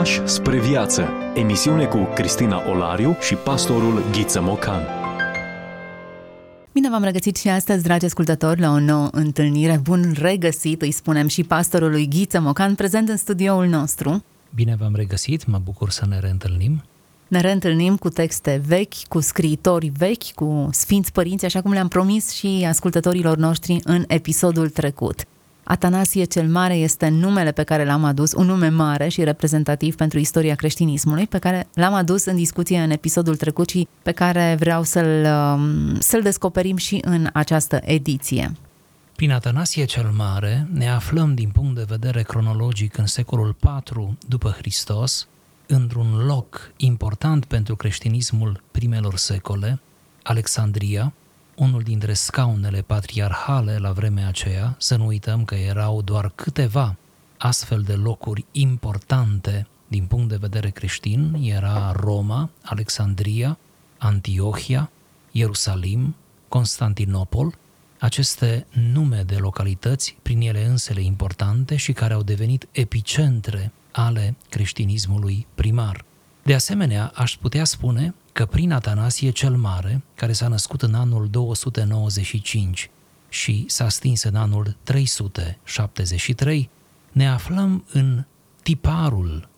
Pași spre viață. Emisiune cu Cristina Olariu și pastorul Ghiță Mocan. Bine v-am regăsit și astăzi, dragi ascultători, la o nouă întâlnire. Bun regăsit, îi spunem și pastorului Ghiță Mocan, prezent în studioul nostru. Bine v-am regăsit, mă bucur să ne reîntâlnim. Ne reîntâlnim cu texte vechi, cu scriitori vechi, cu sfinți părinți, așa cum le-am promis și ascultătorilor noștri în episodul trecut. Atanasie cel Mare este numele pe care l-am adus, un nume mare și reprezentativ pentru istoria creștinismului, pe care l-am adus în discuție în episodul trecut și pe care vreau să-l, um, să-l descoperim și în această ediție. Prin Atanasie cel Mare ne aflăm din punct de vedere cronologic în secolul IV după Hristos, într-un loc important pentru creștinismul primelor secole, Alexandria, unul dintre scaunele patriarhale la vremea aceea, să nu uităm că erau doar câteva astfel de locuri importante din punct de vedere creștin, era Roma, Alexandria, Antiohia, Ierusalim, Constantinopol, aceste nume de localități, prin ele însele importante și care au devenit epicentre ale creștinismului primar. De asemenea, aș putea spune că prin Atanasie cel Mare, care s-a născut în anul 295 și s-a stins în anul 373, ne aflăm în tiparul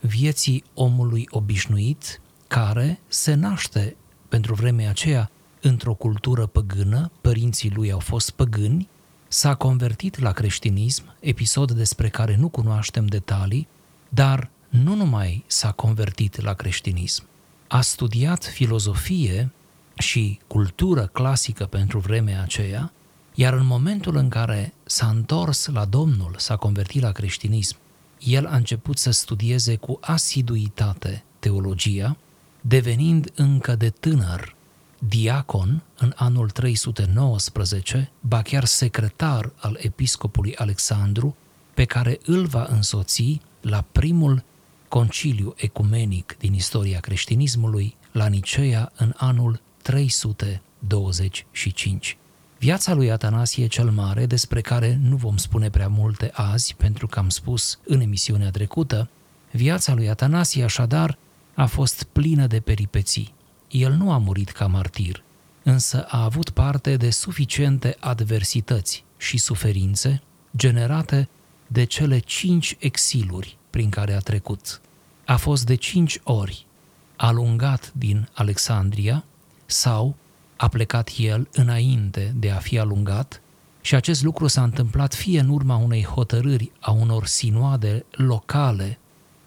vieții omului obișnuit care se naște pentru vremea aceea într-o cultură păgână, părinții lui au fost păgâni, s-a convertit la creștinism, episod despre care nu cunoaștem detalii, dar nu numai s-a convertit la creștinism, a studiat filozofie și cultură clasică pentru vremea aceea, iar în momentul în care s-a întors la Domnul, s-a convertit la creștinism, el a început să studieze cu asiduitate teologia, devenind încă de tânăr diacon în anul 319, ba chiar secretar al episcopului Alexandru, pe care îl va însoți la primul conciliu ecumenic din istoria creștinismului la Nicea în anul 325. Viața lui Atanasie cel Mare, despre care nu vom spune prea multe azi, pentru că am spus în emisiunea trecută, viața lui Atanasie așadar a fost plină de peripeții. El nu a murit ca martir, însă a avut parte de suficiente adversități și suferințe generate de cele cinci exiluri prin care a trecut. A fost de cinci ori alungat din Alexandria sau a plecat el înainte de a fi alungat și acest lucru s-a întâmplat fie în urma unei hotărâri a unor sinoade locale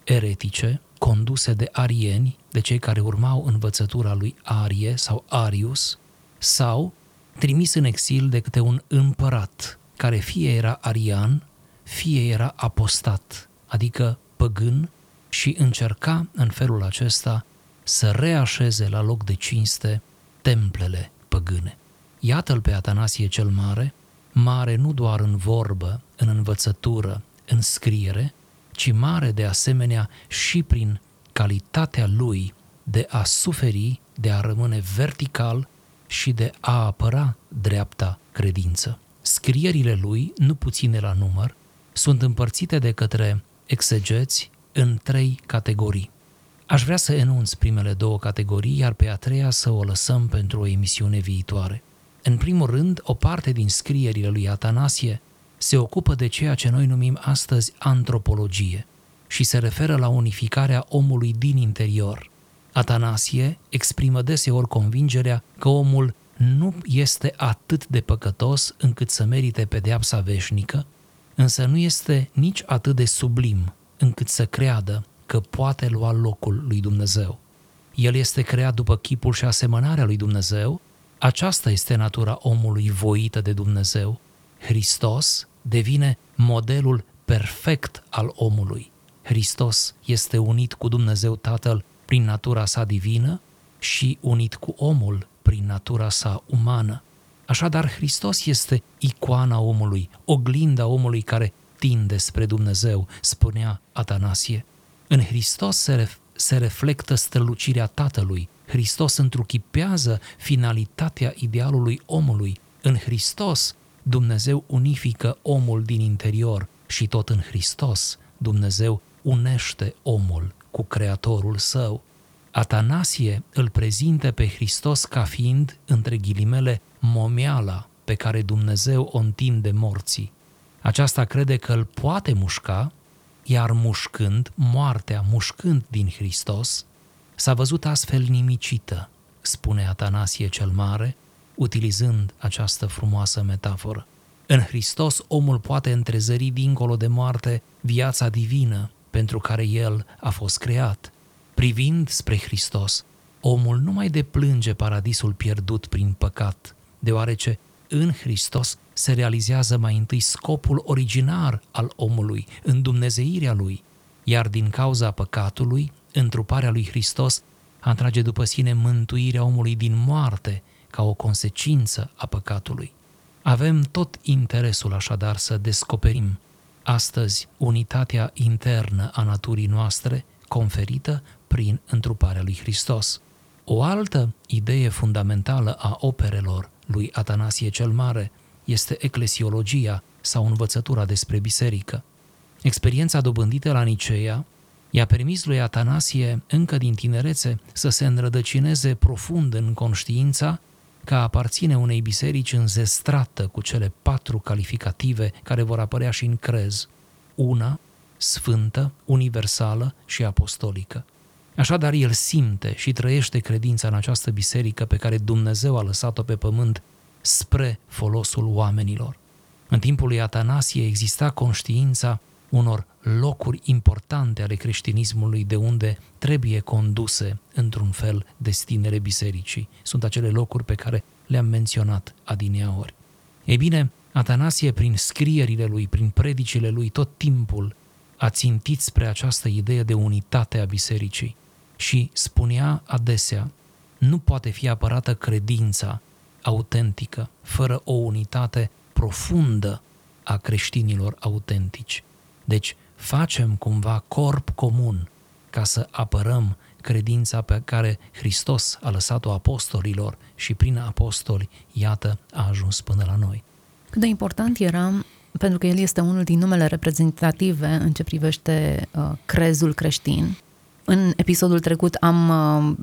eretice, conduse de arieni, de cei care urmau învățătura lui Arie sau Arius, sau trimis în exil de câte un împărat, care fie era arian, fie era apostat, adică păgân, și încerca în felul acesta să reașeze la loc de cinste templele păgâne. Iată-l pe Atanasie cel Mare, mare nu doar în vorbă, în învățătură, în scriere, ci mare de asemenea și prin calitatea lui de a suferi, de a rămâne vertical și de a apăra dreapta credință. Scrierile lui, nu puține la număr, sunt împărțite de către exegeți în trei categorii. Aș vrea să enunț primele două categorii, iar pe a treia să o lăsăm pentru o emisiune viitoare. În primul rând, o parte din scrierile lui Atanasie se ocupă de ceea ce noi numim astăzi antropologie și se referă la unificarea omului din interior. Atanasie exprimă deseori convingerea că omul nu este atât de păcătos încât să merite pedeapsa veșnică, însă nu este nici atât de sublim încât să creadă că poate lua locul lui Dumnezeu. El este creat după chipul și asemănarea lui Dumnezeu, aceasta este natura omului voită de Dumnezeu. Hristos devine modelul perfect al omului. Hristos este unit cu Dumnezeu Tatăl prin natura sa divină și unit cu omul prin natura sa umană. Așadar, Hristos este icoana omului, oglinda omului care tinde spre Dumnezeu, spunea Atanasie. În Hristos se, ref- se reflectă strălucirea Tatălui. Hristos întruchipează finalitatea idealului omului. În Hristos Dumnezeu unifică omul din interior și tot în Hristos Dumnezeu unește omul cu Creatorul său. Atanasie îl prezinte pe Hristos ca fiind, între ghilimele, momeala pe care Dumnezeu o întinde morții. Aceasta crede că îl poate mușca, iar mușcând, moartea mușcând din Hristos, s-a văzut astfel nimicită, spune Atanasie cel Mare, utilizând această frumoasă metaforă. În Hristos omul poate întrezări dincolo de moarte viața divină pentru care el a fost creat. Privind spre Hristos, omul nu mai deplânge paradisul pierdut prin păcat, deoarece în Hristos se realizează mai întâi scopul originar al omului, în Dumnezeirea lui, iar din cauza păcatului, întruparea lui Hristos atrage după sine mântuirea omului din moarte ca o consecință a păcatului. Avem tot interesul așadar să descoperim astăzi unitatea internă a naturii noastre conferită prin întruparea lui Hristos. O altă idee fundamentală a operelor lui Atanasie cel Mare este eclesiologia sau învățătura despre biserică. Experiența dobândită la Niceea i-a permis lui Atanasie încă din tinerețe să se înrădăcineze profund în conștiința că aparține unei biserici înzestrată cu cele patru calificative care vor apărea și în crez, una, sfântă, universală și apostolică. Așadar, el simte și trăiește credința în această biserică pe care Dumnezeu a lăsat-o pe pământ spre folosul oamenilor. În timpul lui Atanasie exista conștiința unor locuri importante ale creștinismului de unde trebuie conduse, într-un fel, destinele bisericii. Sunt acele locuri pe care le-am menționat adineaori. Ei bine, Atanasie, prin scrierile lui, prin predicile lui, tot timpul a țintit spre această idee de unitate a bisericii și spunea adesea, nu poate fi apărată credința autentică fără o unitate profundă a creștinilor autentici. Deci facem cumva corp comun ca să apărăm credința pe care Hristos a lăsat-o apostolilor și prin apostoli, iată, a ajuns până la noi. Cât de important era, pentru că el este unul din numele reprezentative în ce privește uh, crezul creștin, în episodul trecut am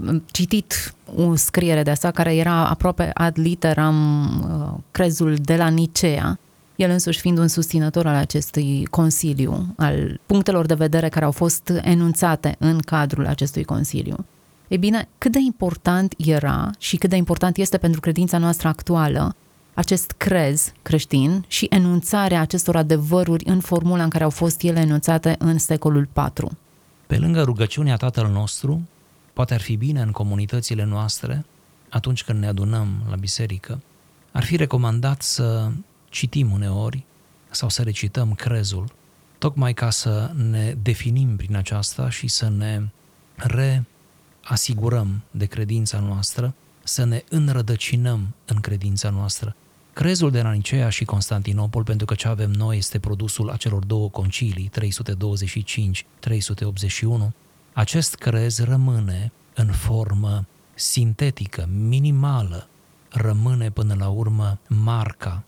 uh, citit o scriere de asta care era aproape ad literam uh, crezul de la Nicea, el însuși fiind un susținător al acestui consiliu, al punctelor de vedere care au fost enunțate în cadrul acestui consiliu. E bine, cât de important era și cât de important este pentru credința noastră actuală acest crez creștin și enunțarea acestor adevăruri în formula în care au fost ele enunțate în secolul IV. Pe lângă rugăciunea Tatăl nostru, poate ar fi bine în comunitățile noastre, atunci când ne adunăm la biserică, ar fi recomandat să citim uneori sau să recităm crezul, tocmai ca să ne definim prin aceasta și să ne reasigurăm de credința noastră, să ne înrădăcinăm în credința noastră. Crezul de la Nicea și Constantinopol, pentru că ce avem noi este produsul acelor două concilii, 325-381, acest crez rămâne în formă sintetică, minimală, rămâne până la urmă marca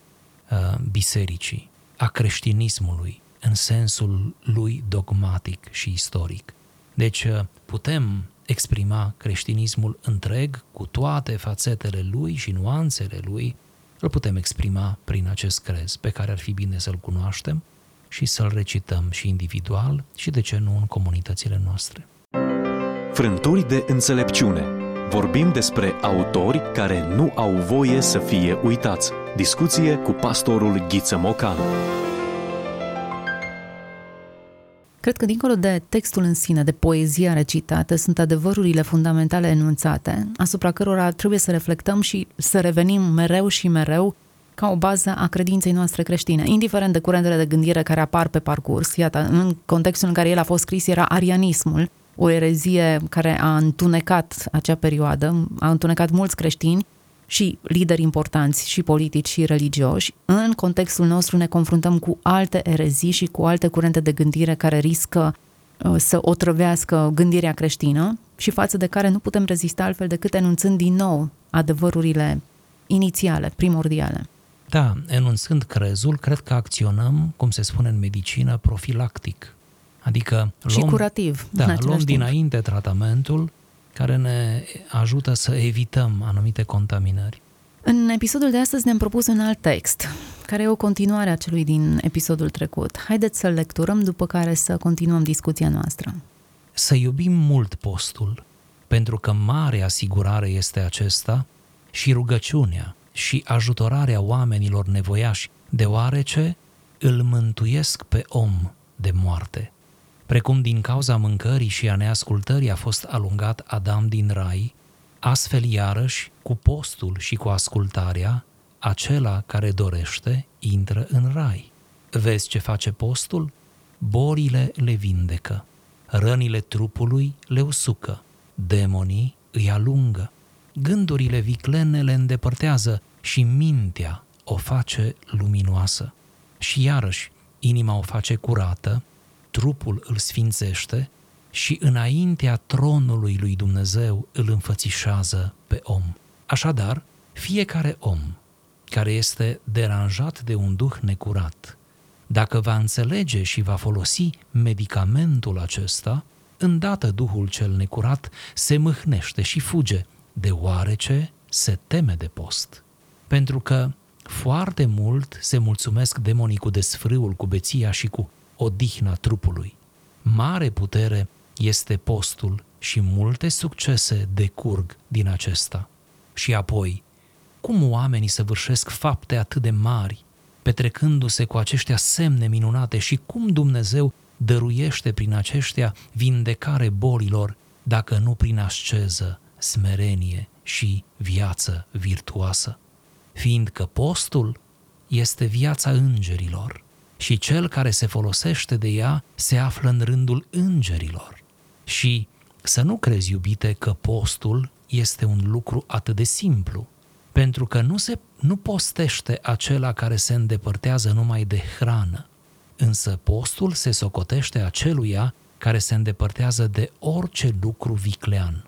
uh, bisericii, a creștinismului, în sensul lui dogmatic și istoric. Deci uh, putem exprima creștinismul întreg cu toate fațetele lui și nuanțele lui, îl putem exprima prin acest crez pe care ar fi bine să-l cunoaștem și să-l recităm și individual și de ce nu în comunitățile noastre. Frânturi de înțelepciune. Vorbim despre autori care nu au voie să fie uitați. Discuție cu pastorul Ghiță Mocan. Cred că dincolo de textul în sine, de poezia recitată, sunt adevărurile fundamentale enunțate, asupra cărora trebuie să reflectăm și să revenim mereu și mereu ca o bază a credinței noastre creștine, indiferent de curentele de gândire care apar pe parcurs. Iată, în contextul în care el a fost scris era arianismul, o erezie care a întunecat acea perioadă, a întunecat mulți creștini și lideri importanți și politici și religioși. În contextul nostru ne confruntăm cu alte erezii și cu alte curente de gândire care riscă uh, să otrăvească gândirea creștină și față de care nu putem rezista altfel decât enunțând din nou adevărurile inițiale, primordiale. Da, enunțând crezul, cred că acționăm, cum se spune în medicină, profilactic. Adică luăm, și curativ. Da, luăm timp. dinainte tratamentul care ne ajută să evităm anumite contaminări. În episodul de astăzi ne-am propus un alt text, care e o continuare a celui din episodul trecut. Haideți să-l lecturăm, după care să continuăm discuția noastră. Să iubim mult postul, pentru că mare asigurare este acesta, și rugăciunea și ajutorarea oamenilor nevoiași, deoarece îl mântuiesc pe om de moarte. Precum din cauza mâncării și a neascultării a fost alungat Adam din rai, astfel iarăși, cu postul și cu ascultarea, acela care dorește intră în rai. Vezi ce face postul? Bolile le vindecă, rănile trupului le usucă, demonii îi alungă, gândurile viclene le îndepărtează și mintea o face luminoasă. Și iarăși, inima o face curată, trupul îl sfințește și înaintea tronului lui Dumnezeu îl înfățișează pe om. Așadar, fiecare om care este deranjat de un duh necurat, dacă va înțelege și va folosi medicamentul acesta, îndată duhul cel necurat se mâhnește și fuge, deoarece se teme de post. Pentru că foarte mult se mulțumesc demonii cu desfrâul, cu beția și cu odihna trupului. Mare putere este postul și multe succese decurg din acesta. Și apoi, cum oamenii săvârșesc fapte atât de mari, petrecându-se cu aceștia semne minunate și cum Dumnezeu dăruiește prin aceștia vindecare bolilor, dacă nu prin asceză, smerenie și viață virtuoasă. Fiindcă postul este viața îngerilor și cel care se folosește de ea se află în rândul îngerilor. Și să nu crezi, iubite, că postul este un lucru atât de simplu, pentru că nu, se, nu postește acela care se îndepărtează numai de hrană, însă postul se socotește aceluia care se îndepărtează de orice lucru viclean.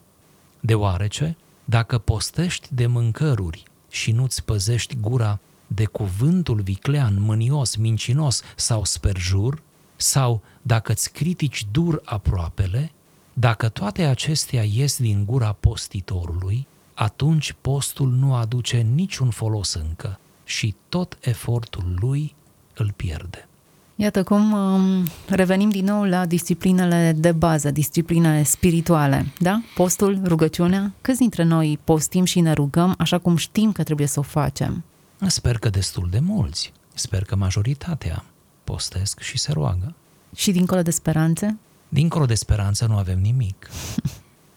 Deoarece, dacă postești de mâncăruri și nu-ți păzești gura de cuvântul viclean, mânios, mincinos sau sperjur, sau dacă îți critici dur aproapele, dacă toate acestea ies din gura postitorului, atunci postul nu aduce niciun folos încă și tot efortul lui îl pierde. Iată cum um, revenim din nou la disciplinele de bază, disciplinele spirituale, da? Postul, rugăciunea. Câți dintre noi postim și ne rugăm așa cum știm că trebuie să o facem? Sper că destul de mulți. Sper că majoritatea postesc și se roagă. Și dincolo de speranțe? Dincolo de speranță nu avem nimic.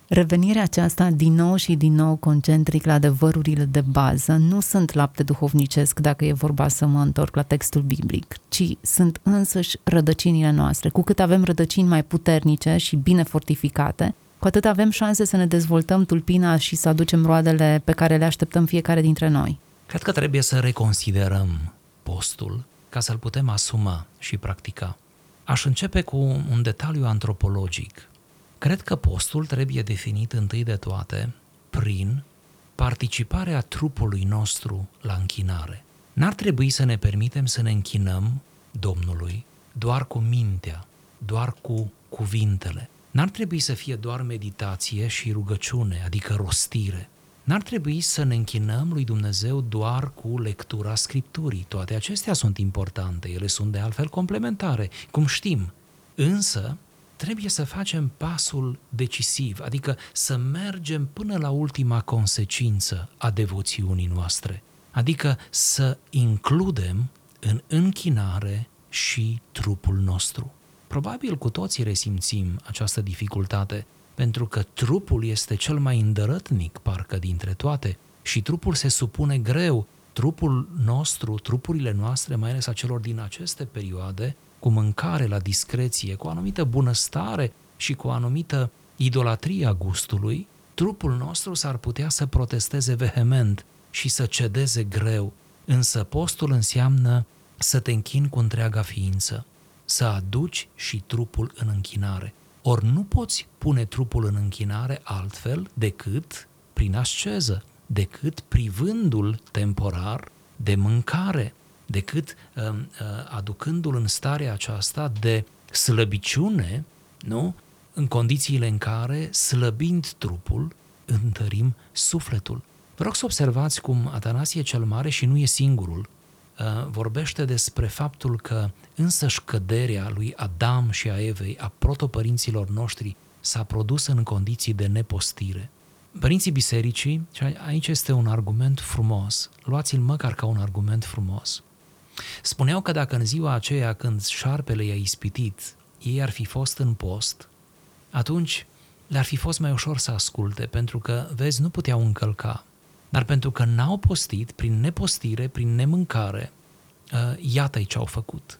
Revenirea aceasta din nou și din nou concentric la adevărurile de bază nu sunt lapte duhovnicesc dacă e vorba să mă întorc la textul biblic, ci sunt însăși rădăcinile noastre. Cu cât avem rădăcini mai puternice și bine fortificate, cu atât avem șanse să ne dezvoltăm tulpina și să aducem roadele pe care le așteptăm fiecare dintre noi. Cred că trebuie să reconsiderăm postul ca să-l putem asuma și practica. Aș începe cu un detaliu antropologic. Cred că postul trebuie definit întâi de toate prin participarea trupului nostru la închinare. N-ar trebui să ne permitem să ne închinăm Domnului doar cu mintea, doar cu cuvintele. N-ar trebui să fie doar meditație și rugăciune, adică rostire. N-ar trebui să ne închinăm lui Dumnezeu doar cu lectura Scripturii. Toate acestea sunt importante, ele sunt de altfel complementare, cum știm. Însă, trebuie să facem pasul decisiv, adică să mergem până la ultima consecință a devoțiunii noastre, adică să includem în închinare și trupul nostru. Probabil cu toții resimțim această dificultate, pentru că trupul este cel mai îndărătnic, parcă, dintre toate, și trupul se supune greu. Trupul nostru, trupurile noastre, mai ales a celor din aceste perioade, cu mâncare la discreție, cu o anumită bunăstare și cu o anumită idolatrie a gustului, trupul nostru s-ar putea să protesteze vehement și să cedeze greu, însă postul înseamnă să te închini cu întreaga ființă, să aduci și trupul în închinare. Ori nu poți pune trupul în închinare altfel decât prin asceză, decât privându-l temporar de mâncare, decât uh, uh, aducându-l în starea aceasta de slăbiciune, nu? În condițiile în care, slăbind trupul, întărim sufletul. Vă rog să observați cum Atanasie cel Mare, și nu e singurul, uh, vorbește despre faptul că însăși căderea lui Adam și a Evei, a protopărinților noștri, s-a produs în condiții de nepostire. Părinții bisericii, și aici este un argument frumos, luați-l măcar ca un argument frumos, spuneau că dacă în ziua aceea când șarpele i-a ispitit, ei ar fi fost în post, atunci le-ar fi fost mai ușor să asculte, pentru că, vezi, nu puteau încălca. Dar pentru că n-au postit, prin nepostire, prin nemâncare, uh, iată-i ce au făcut.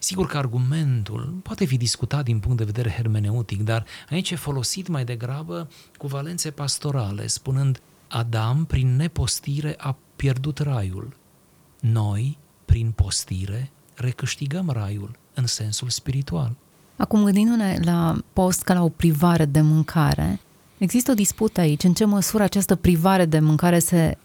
Sigur că argumentul poate fi discutat din punct de vedere hermeneutic, dar aici e folosit mai degrabă cu valențe pastorale, spunând Adam, prin nepostire, a pierdut raiul. Noi, prin postire, recâștigăm raiul în sensul spiritual. Acum, gândindu-ne la post ca la o privare de mâncare, există o dispută aici. În ce măsură această privare de mâncare se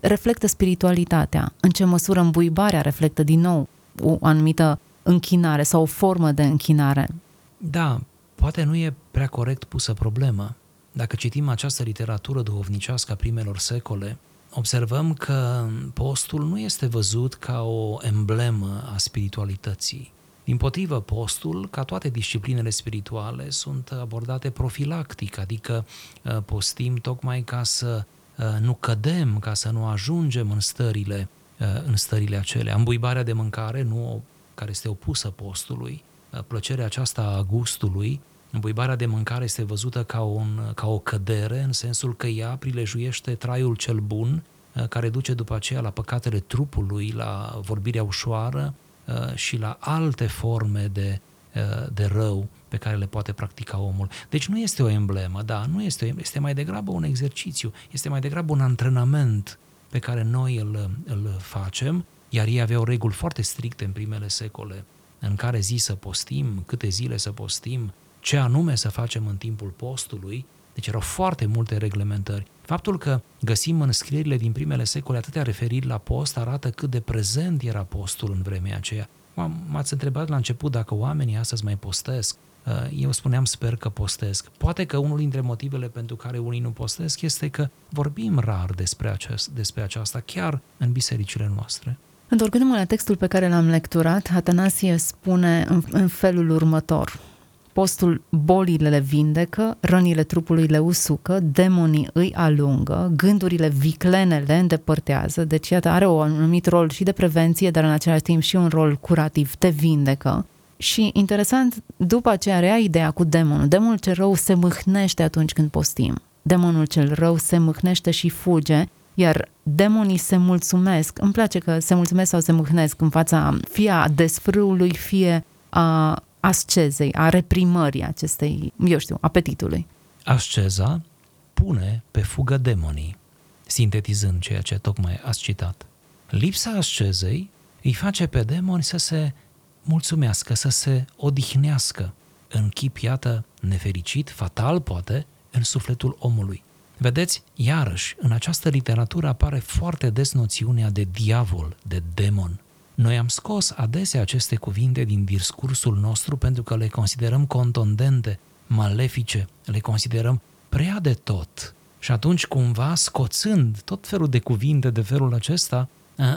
reflectă spiritualitatea? În ce măsură îmbuibarea reflectă din nou o anumită închinare sau o formă de închinare? Da, poate nu e prea corect pusă problema. Dacă citim această literatură duhovnicească a primelor secole, observăm că postul nu este văzut ca o emblemă a spiritualității. Din potrivă, postul, ca toate disciplinele spirituale, sunt abordate profilactic, adică uh, postim tocmai ca să uh, nu cădem, ca să nu ajungem în stările, uh, în stările acelea. Îmbuibarea de mâncare, nu care este opusă postului, plăcerea aceasta a gustului, Îmbuibarea de mâncare este văzută ca, un, ca o cădere, în sensul că ea prilejuiește traiul cel bun, care duce după aceea la păcatele trupului, la vorbirea ușoară, Uh, și la alte forme de, uh, de rău pe care le poate practica omul. Deci nu este o emblemă, da, nu este, o, este mai degrabă un exercițiu, este mai degrabă un antrenament pe care noi îl, îl facem, iar ei aveau reguli foarte stricte în primele secole, în care zi să postim, câte zile să postim, ce anume să facem în timpul postului, deci erau foarte multe reglementări. Faptul că găsim în scrierile din primele secole atâtea referiri la post arată cât de prezent era postul în vremea aceea. M-ați întrebat la început dacă oamenii astăzi mai postesc. Uh, eu spuneam sper că postesc. Poate că unul dintre motivele pentru care unii nu postesc este că vorbim rar despre, acest, despre aceasta, chiar în bisericile noastre. Întorcându-mă la textul pe care l-am lecturat, Atanasie spune în, în felul următor – Postul bolile le vindecă, rănile trupului le usucă, demonii îi alungă, gândurile viclene le îndepărtează, deci iată are un anumit rol și de prevenție, dar în același timp și un rol curativ, te vindecă. Și interesant, după aceea rea ideea cu demonul. Demonul cel rău se mâhnește atunci când postim. Demonul cel rău se mâhnește și fuge, iar demonii se mulțumesc. Îmi place că se mulțumesc sau se mâhnesc în fața fie a desfrâului, fie a ascezei, a reprimării acestei, eu știu, apetitului. Asceza pune pe fugă demonii, sintetizând ceea ce tocmai ați citat. Lipsa ascezei îi face pe demoni să se mulțumească, să se odihnească în chip, iată, nefericit, fatal poate, în sufletul omului. Vedeți, iarăși, în această literatură apare foarte des noțiunea de diavol, de demon. Noi am scos adesea aceste cuvinte din discursul nostru pentru că le considerăm contondente, malefice, le considerăm prea de tot. Și atunci, cumva, scoțând tot felul de cuvinte de felul acesta,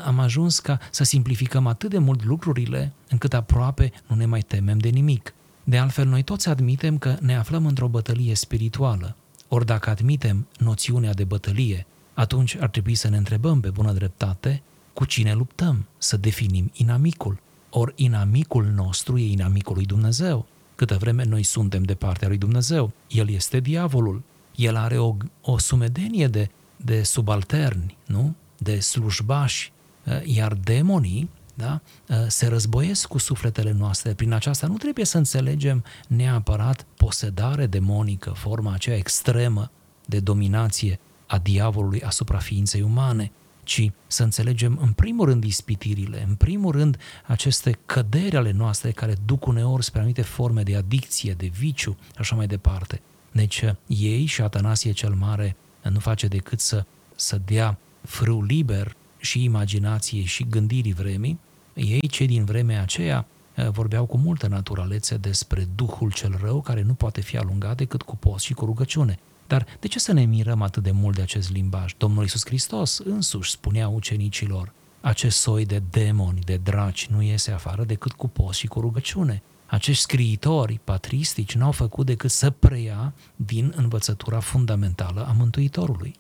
am ajuns ca să simplificăm atât de mult lucrurile, încât aproape nu ne mai temem de nimic. De altfel, noi toți admitem că ne aflăm într-o bătălie spirituală. Ori dacă admitem noțiunea de bătălie, atunci ar trebui să ne întrebăm pe bună dreptate cu cine luptăm, să definim inamicul. Ori inamicul nostru e inamicul lui Dumnezeu. Câtă vreme noi suntem de partea lui Dumnezeu, El este diavolul. El are o, o sumedenie de, de subalterni, nu? de slujbași, eh, iar demonii da? Eh, se războiesc cu sufletele noastre. Prin aceasta nu trebuie să înțelegem neapărat posedare demonică, forma aceea extremă de dominație a diavolului asupra ființei umane, ci să înțelegem în primul rând ispitirile, în primul rând aceste căderi ale noastre care duc uneori spre anumite forme de adicție, de viciu, așa mai departe. Deci ei și Atanasie cel Mare nu face decât să, să dea frâu liber și imaginației și gândirii vremii, ei, cei din vremea aceea, uh, vorbeau cu multă naturalețe despre Duhul cel rău care nu poate fi alungat decât cu post și cu rugăciune. Dar de ce să ne mirăm atât de mult de acest limbaj? Domnul Iisus Hristos însuși spunea ucenicilor, acest soi de demoni, de draci, nu iese afară decât cu post și cu rugăciune. Acești scriitori patristici n-au făcut decât să preia din învățătura fundamentală a Mântuitorului.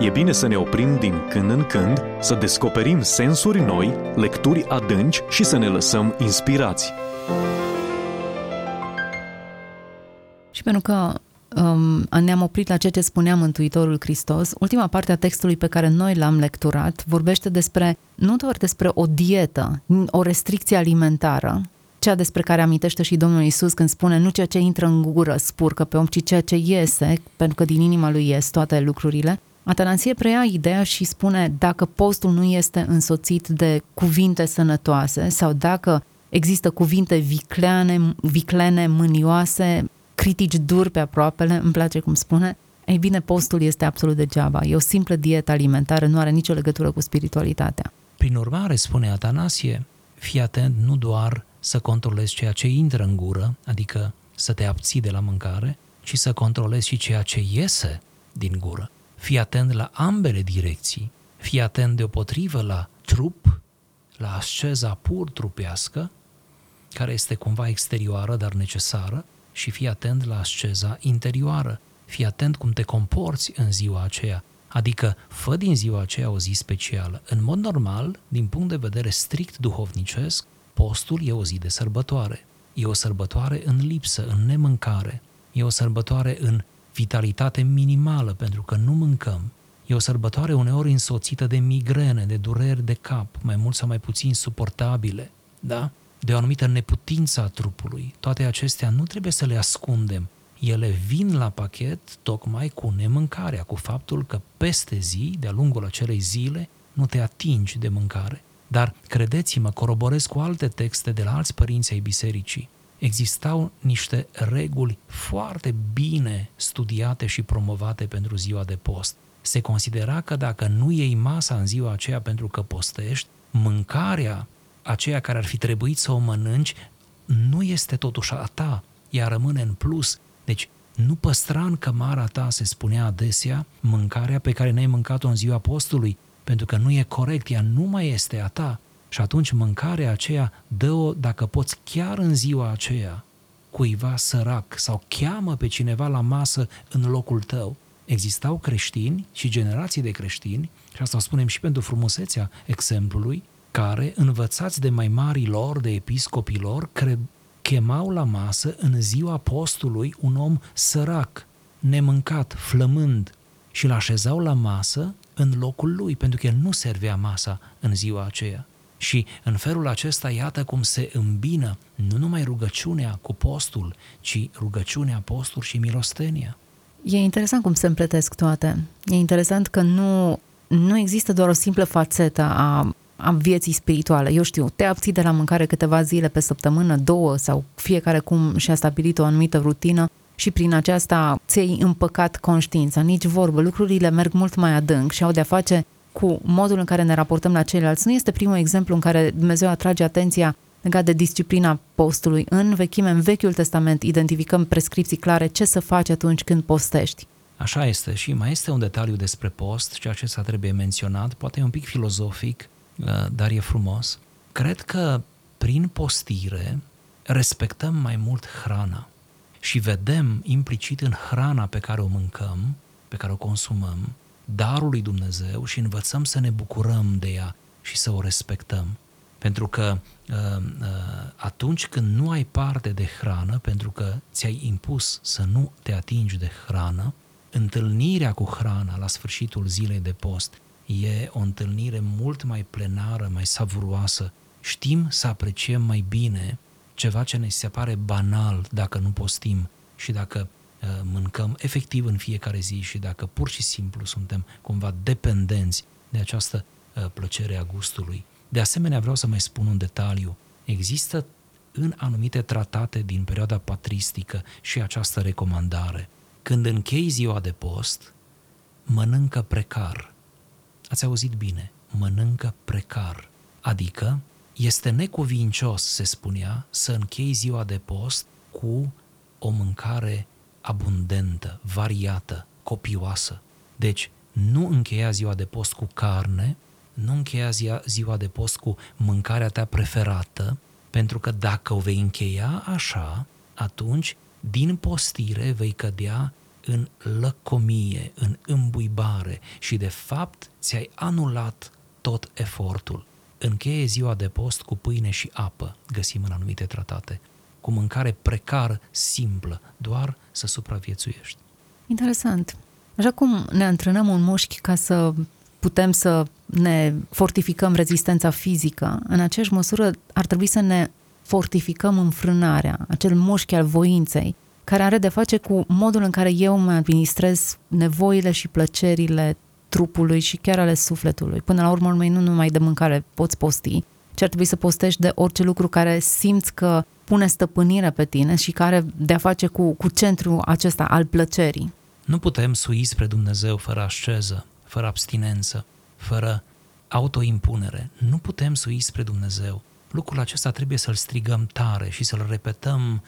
E bine să ne oprim din când în când, să descoperim sensuri noi, lecturi adânci și să ne lăsăm inspirați. Și pentru că um, ne-am oprit la ceea ce spunea Mântuitorul Hristos, ultima parte a textului pe care noi l-am lecturat vorbește despre, nu doar despre o dietă, o restricție alimentară, cea despre care amintește și Domnul Isus când spune nu ceea ce intră în gură spurcă pe om, ci ceea ce iese, pentru că din inima lui ies toate lucrurile, Atanasie preia ideea și spune dacă postul nu este însoțit de cuvinte sănătoase sau dacă există cuvinte vicleane, viclene, mânioase, critici dur pe aproapele, îmi place cum spune, ei bine, postul este absolut degeaba. E o simplă dietă alimentară, nu are nicio legătură cu spiritualitatea. Prin urmare, spune Atanasie, fii atent nu doar să controlezi ceea ce intră în gură, adică să te abții de la mâncare, ci să controlezi și ceea ce iese din gură. Fii atent la ambele direcții, fii atent deopotrivă la trup, la asceza pur trupească, care este cumva exterioară, dar necesară, și fii atent la asceza interioară. Fii atent cum te comporți în ziua aceea, adică fă din ziua aceea o zi specială. În mod normal, din punct de vedere strict duhovnicesc, postul e o zi de sărbătoare. E o sărbătoare în lipsă, în nemâncare. E o sărbătoare în vitalitate minimală, pentru că nu mâncăm. E o sărbătoare uneori însoțită de migrene, de dureri de cap, mai mult sau mai puțin suportabile, da? De o anumită neputință a trupului. Toate acestea nu trebuie să le ascundem. Ele vin la pachet tocmai cu nemâncarea, cu faptul că peste zi, de-a lungul acelei zile, nu te atingi de mâncare. Dar, credeți-mă, coroborez cu alte texte de la alți părinți ai bisericii existau niște reguli foarte bine studiate și promovate pentru ziua de post. Se considera că dacă nu iei masa în ziua aceea pentru că postești, mâncarea aceea care ar fi trebuit să o mănânci nu este totuși a ta, ea rămâne în plus. Deci nu păstra în cămara ta, se spunea adesea, mâncarea pe care n-ai mâncat-o în ziua postului, pentru că nu e corect, ea nu mai este a ta. Și atunci mâncarea aceea dă-o, dacă poți, chiar în ziua aceea, cuiva sărac sau cheamă pe cineva la masă în locul tău. Existau creștini și generații de creștini, și asta o spunem și pentru frumusețea exemplului, care, învățați de mai marii lor, de episcopii lor, cred, chemau la masă în ziua postului un om sărac, nemâncat, flămând, și îl așezau la masă în locul lui, pentru că el nu servea masa în ziua aceea. Și în felul acesta, iată cum se îmbină nu numai rugăciunea cu postul, ci rugăciunea, postul și milostenia. E interesant cum se împletesc toate. E interesant că nu, nu există doar o simplă fațetă a, a vieții spirituale. Eu știu, te abții de la mâncare câteva zile pe săptămână, două sau fiecare cum și-a stabilit o anumită rutină și prin aceasta ți-ai împăcat conștiința. Nici vorbă, lucrurile merg mult mai adânc și au de-a face cu modul în care ne raportăm la ceilalți. Nu este primul exemplu în care Dumnezeu atrage atenția legat de disciplina postului. În vechime, în Vechiul Testament, identificăm prescripții clare ce să faci atunci când postești. Așa este și mai este un detaliu despre post, ceea ce s-a trebuie menționat, poate e un pic filozofic, uh, dar e frumos. Cred că prin postire respectăm mai mult hrana și vedem implicit în hrana pe care o mâncăm, pe care o consumăm, darul lui Dumnezeu și învățăm să ne bucurăm de ea și să o respectăm. Pentru că uh, uh, atunci când nu ai parte de hrană, pentru că ți-ai impus să nu te atingi de hrană, întâlnirea cu hrana la sfârșitul zilei de post e o întâlnire mult mai plenară, mai savuroasă. Știm să apreciem mai bine ceva ce ne se pare banal dacă nu postim și dacă Uh, mâncăm efectiv în fiecare zi și dacă pur și simplu suntem cumva dependenți de această uh, plăcere a gustului. De asemenea, vreau să mai spun un detaliu. Există în anumite tratate din perioada patristică și această recomandare. Când închei ziua de post, mănâncă precar. Ați auzit bine, mănâncă precar. Adică este necuvincios, se spunea, să închei ziua de post cu o mâncare abundentă, variată, copioasă. Deci, nu încheia ziua de post cu carne, nu încheia ziua de post cu mâncarea ta preferată, pentru că dacă o vei încheia așa, atunci, din postire, vei cădea în lăcomie, în îmbuibare și, de fapt, ți-ai anulat tot efortul. Încheie ziua de post cu pâine și apă, găsim în anumite tratate, cu mâncare precar, simplă, doar să supraviețuiești. Interesant. Așa cum ne antrenăm un mușchi ca să putem să ne fortificăm rezistența fizică, în aceeași măsură ar trebui să ne fortificăm înfrânarea, acel mușchi al voinței, care are de face cu modul în care eu mă administrez nevoile și plăcerile trupului și chiar ale sufletului. Până la urmă, nu numai de mâncare poți posti, ci ar trebui să postești de orice lucru care simți că pune stăpânire pe tine și care de a face cu, cu centrul acesta al plăcerii. Nu putem sui spre Dumnezeu fără asceză, fără abstinență, fără autoimpunere. Nu putem sui spre Dumnezeu. Lucrul acesta trebuie să-l strigăm tare și să-l repetăm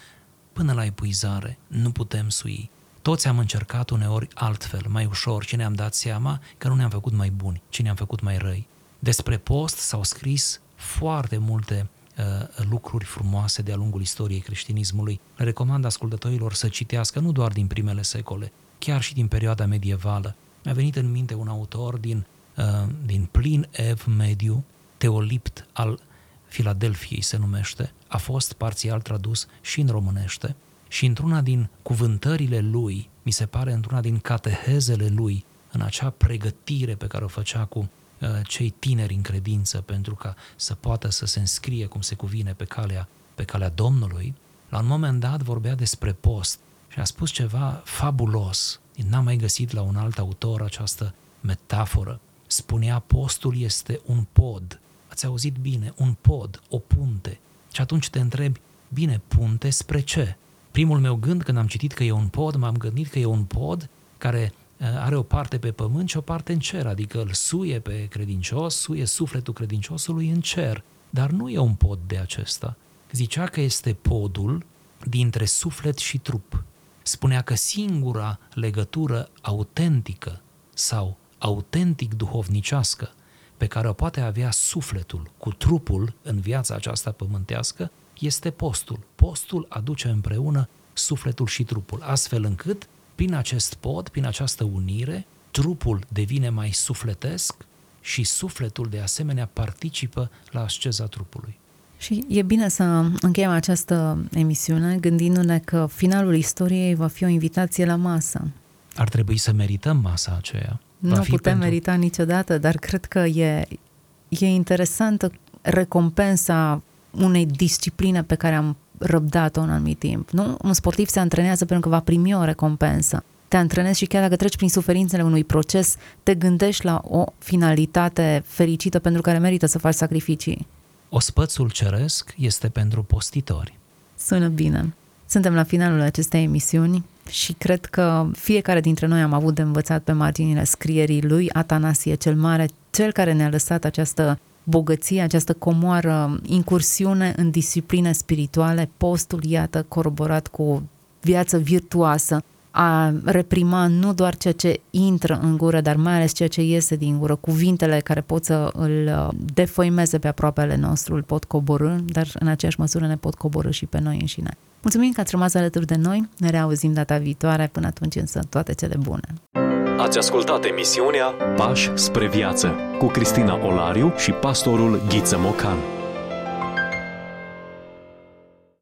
până la epuizare. Nu putem sui. Toți am încercat uneori altfel, mai ușor, și ne-am dat seama că nu ne-am făcut mai buni, ci ne-am făcut mai răi. Despre post s-au scris foarte multe uh, lucruri frumoase de-a lungul istoriei creștinismului. Le recomand ascultătorilor să citească nu doar din primele secole, chiar și din perioada medievală. Mi-a venit în minte un autor din, uh, din plin ev mediu, Teolipt al Filadelfiei se numește, a fost parțial tradus și în românește și într-una din cuvântările lui, mi se pare într-una din catehezele lui, în acea pregătire pe care o făcea cu uh, cei tineri în credință pentru ca să poată să se înscrie cum se cuvine pe calea, pe calea Domnului, la un moment dat vorbea despre post și a spus ceva fabulos. N-am mai găsit la un alt autor această metaforă. Spunea postul este un pod. Ați auzit bine, un pod, o punte. Și atunci te întrebi, bine, punte spre ce? Primul meu gând când am citit că e un pod, m-am gândit că e un pod care uh, are o parte pe pământ și o parte în cer, adică îl suie pe credincios, suie sufletul credinciosului în cer. Dar nu e un pod de acesta. Zicea că este podul dintre suflet și trup spunea că singura legătură autentică sau autentic duhovnicească pe care o poate avea sufletul cu trupul în viața aceasta pământească este postul. Postul aduce împreună sufletul și trupul, astfel încât, prin acest pod, prin această unire, trupul devine mai sufletesc și sufletul de asemenea participă la asceza trupului. Și e bine să încheiem această emisiune gândindu-ne că finalul istoriei va fi o invitație la masă. Ar trebui să merităm masa aceea. Nu va fi putem pentru... merita niciodată, dar cred că e, e interesantă recompensa unei discipline pe care am răbdat-o în anumit timp. Nu? Un sportiv se antrenează pentru că va primi o recompensă. Te antrenezi și chiar dacă treci prin suferințele unui proces, te gândești la o finalitate fericită pentru care merită să faci sacrificii. Ospățul ceresc este pentru postitori. Sună bine. Suntem la finalul acestei emisiuni și cred că fiecare dintre noi am avut de învățat pe marginile scrierii lui Atanasie cel Mare, cel care ne-a lăsat această bogăție, această comoară, incursiune în discipline spirituale, postul, iată, coroborat cu o viață virtuoasă, a reprima nu doar ceea ce intră în gură, dar mai ales ceea ce iese din gură, cuvintele care pot să îl uh, defăimeze pe aproapele nostru, îl pot coborâ, dar în aceeași măsură ne pot coborâ și pe noi înșine. Mulțumim că ați rămas alături de noi, ne reauzim data viitoare, până atunci însă toate cele bune. Ați ascultat emisiunea Pași spre viață cu Cristina Olariu și pastorul Ghiță Mocan.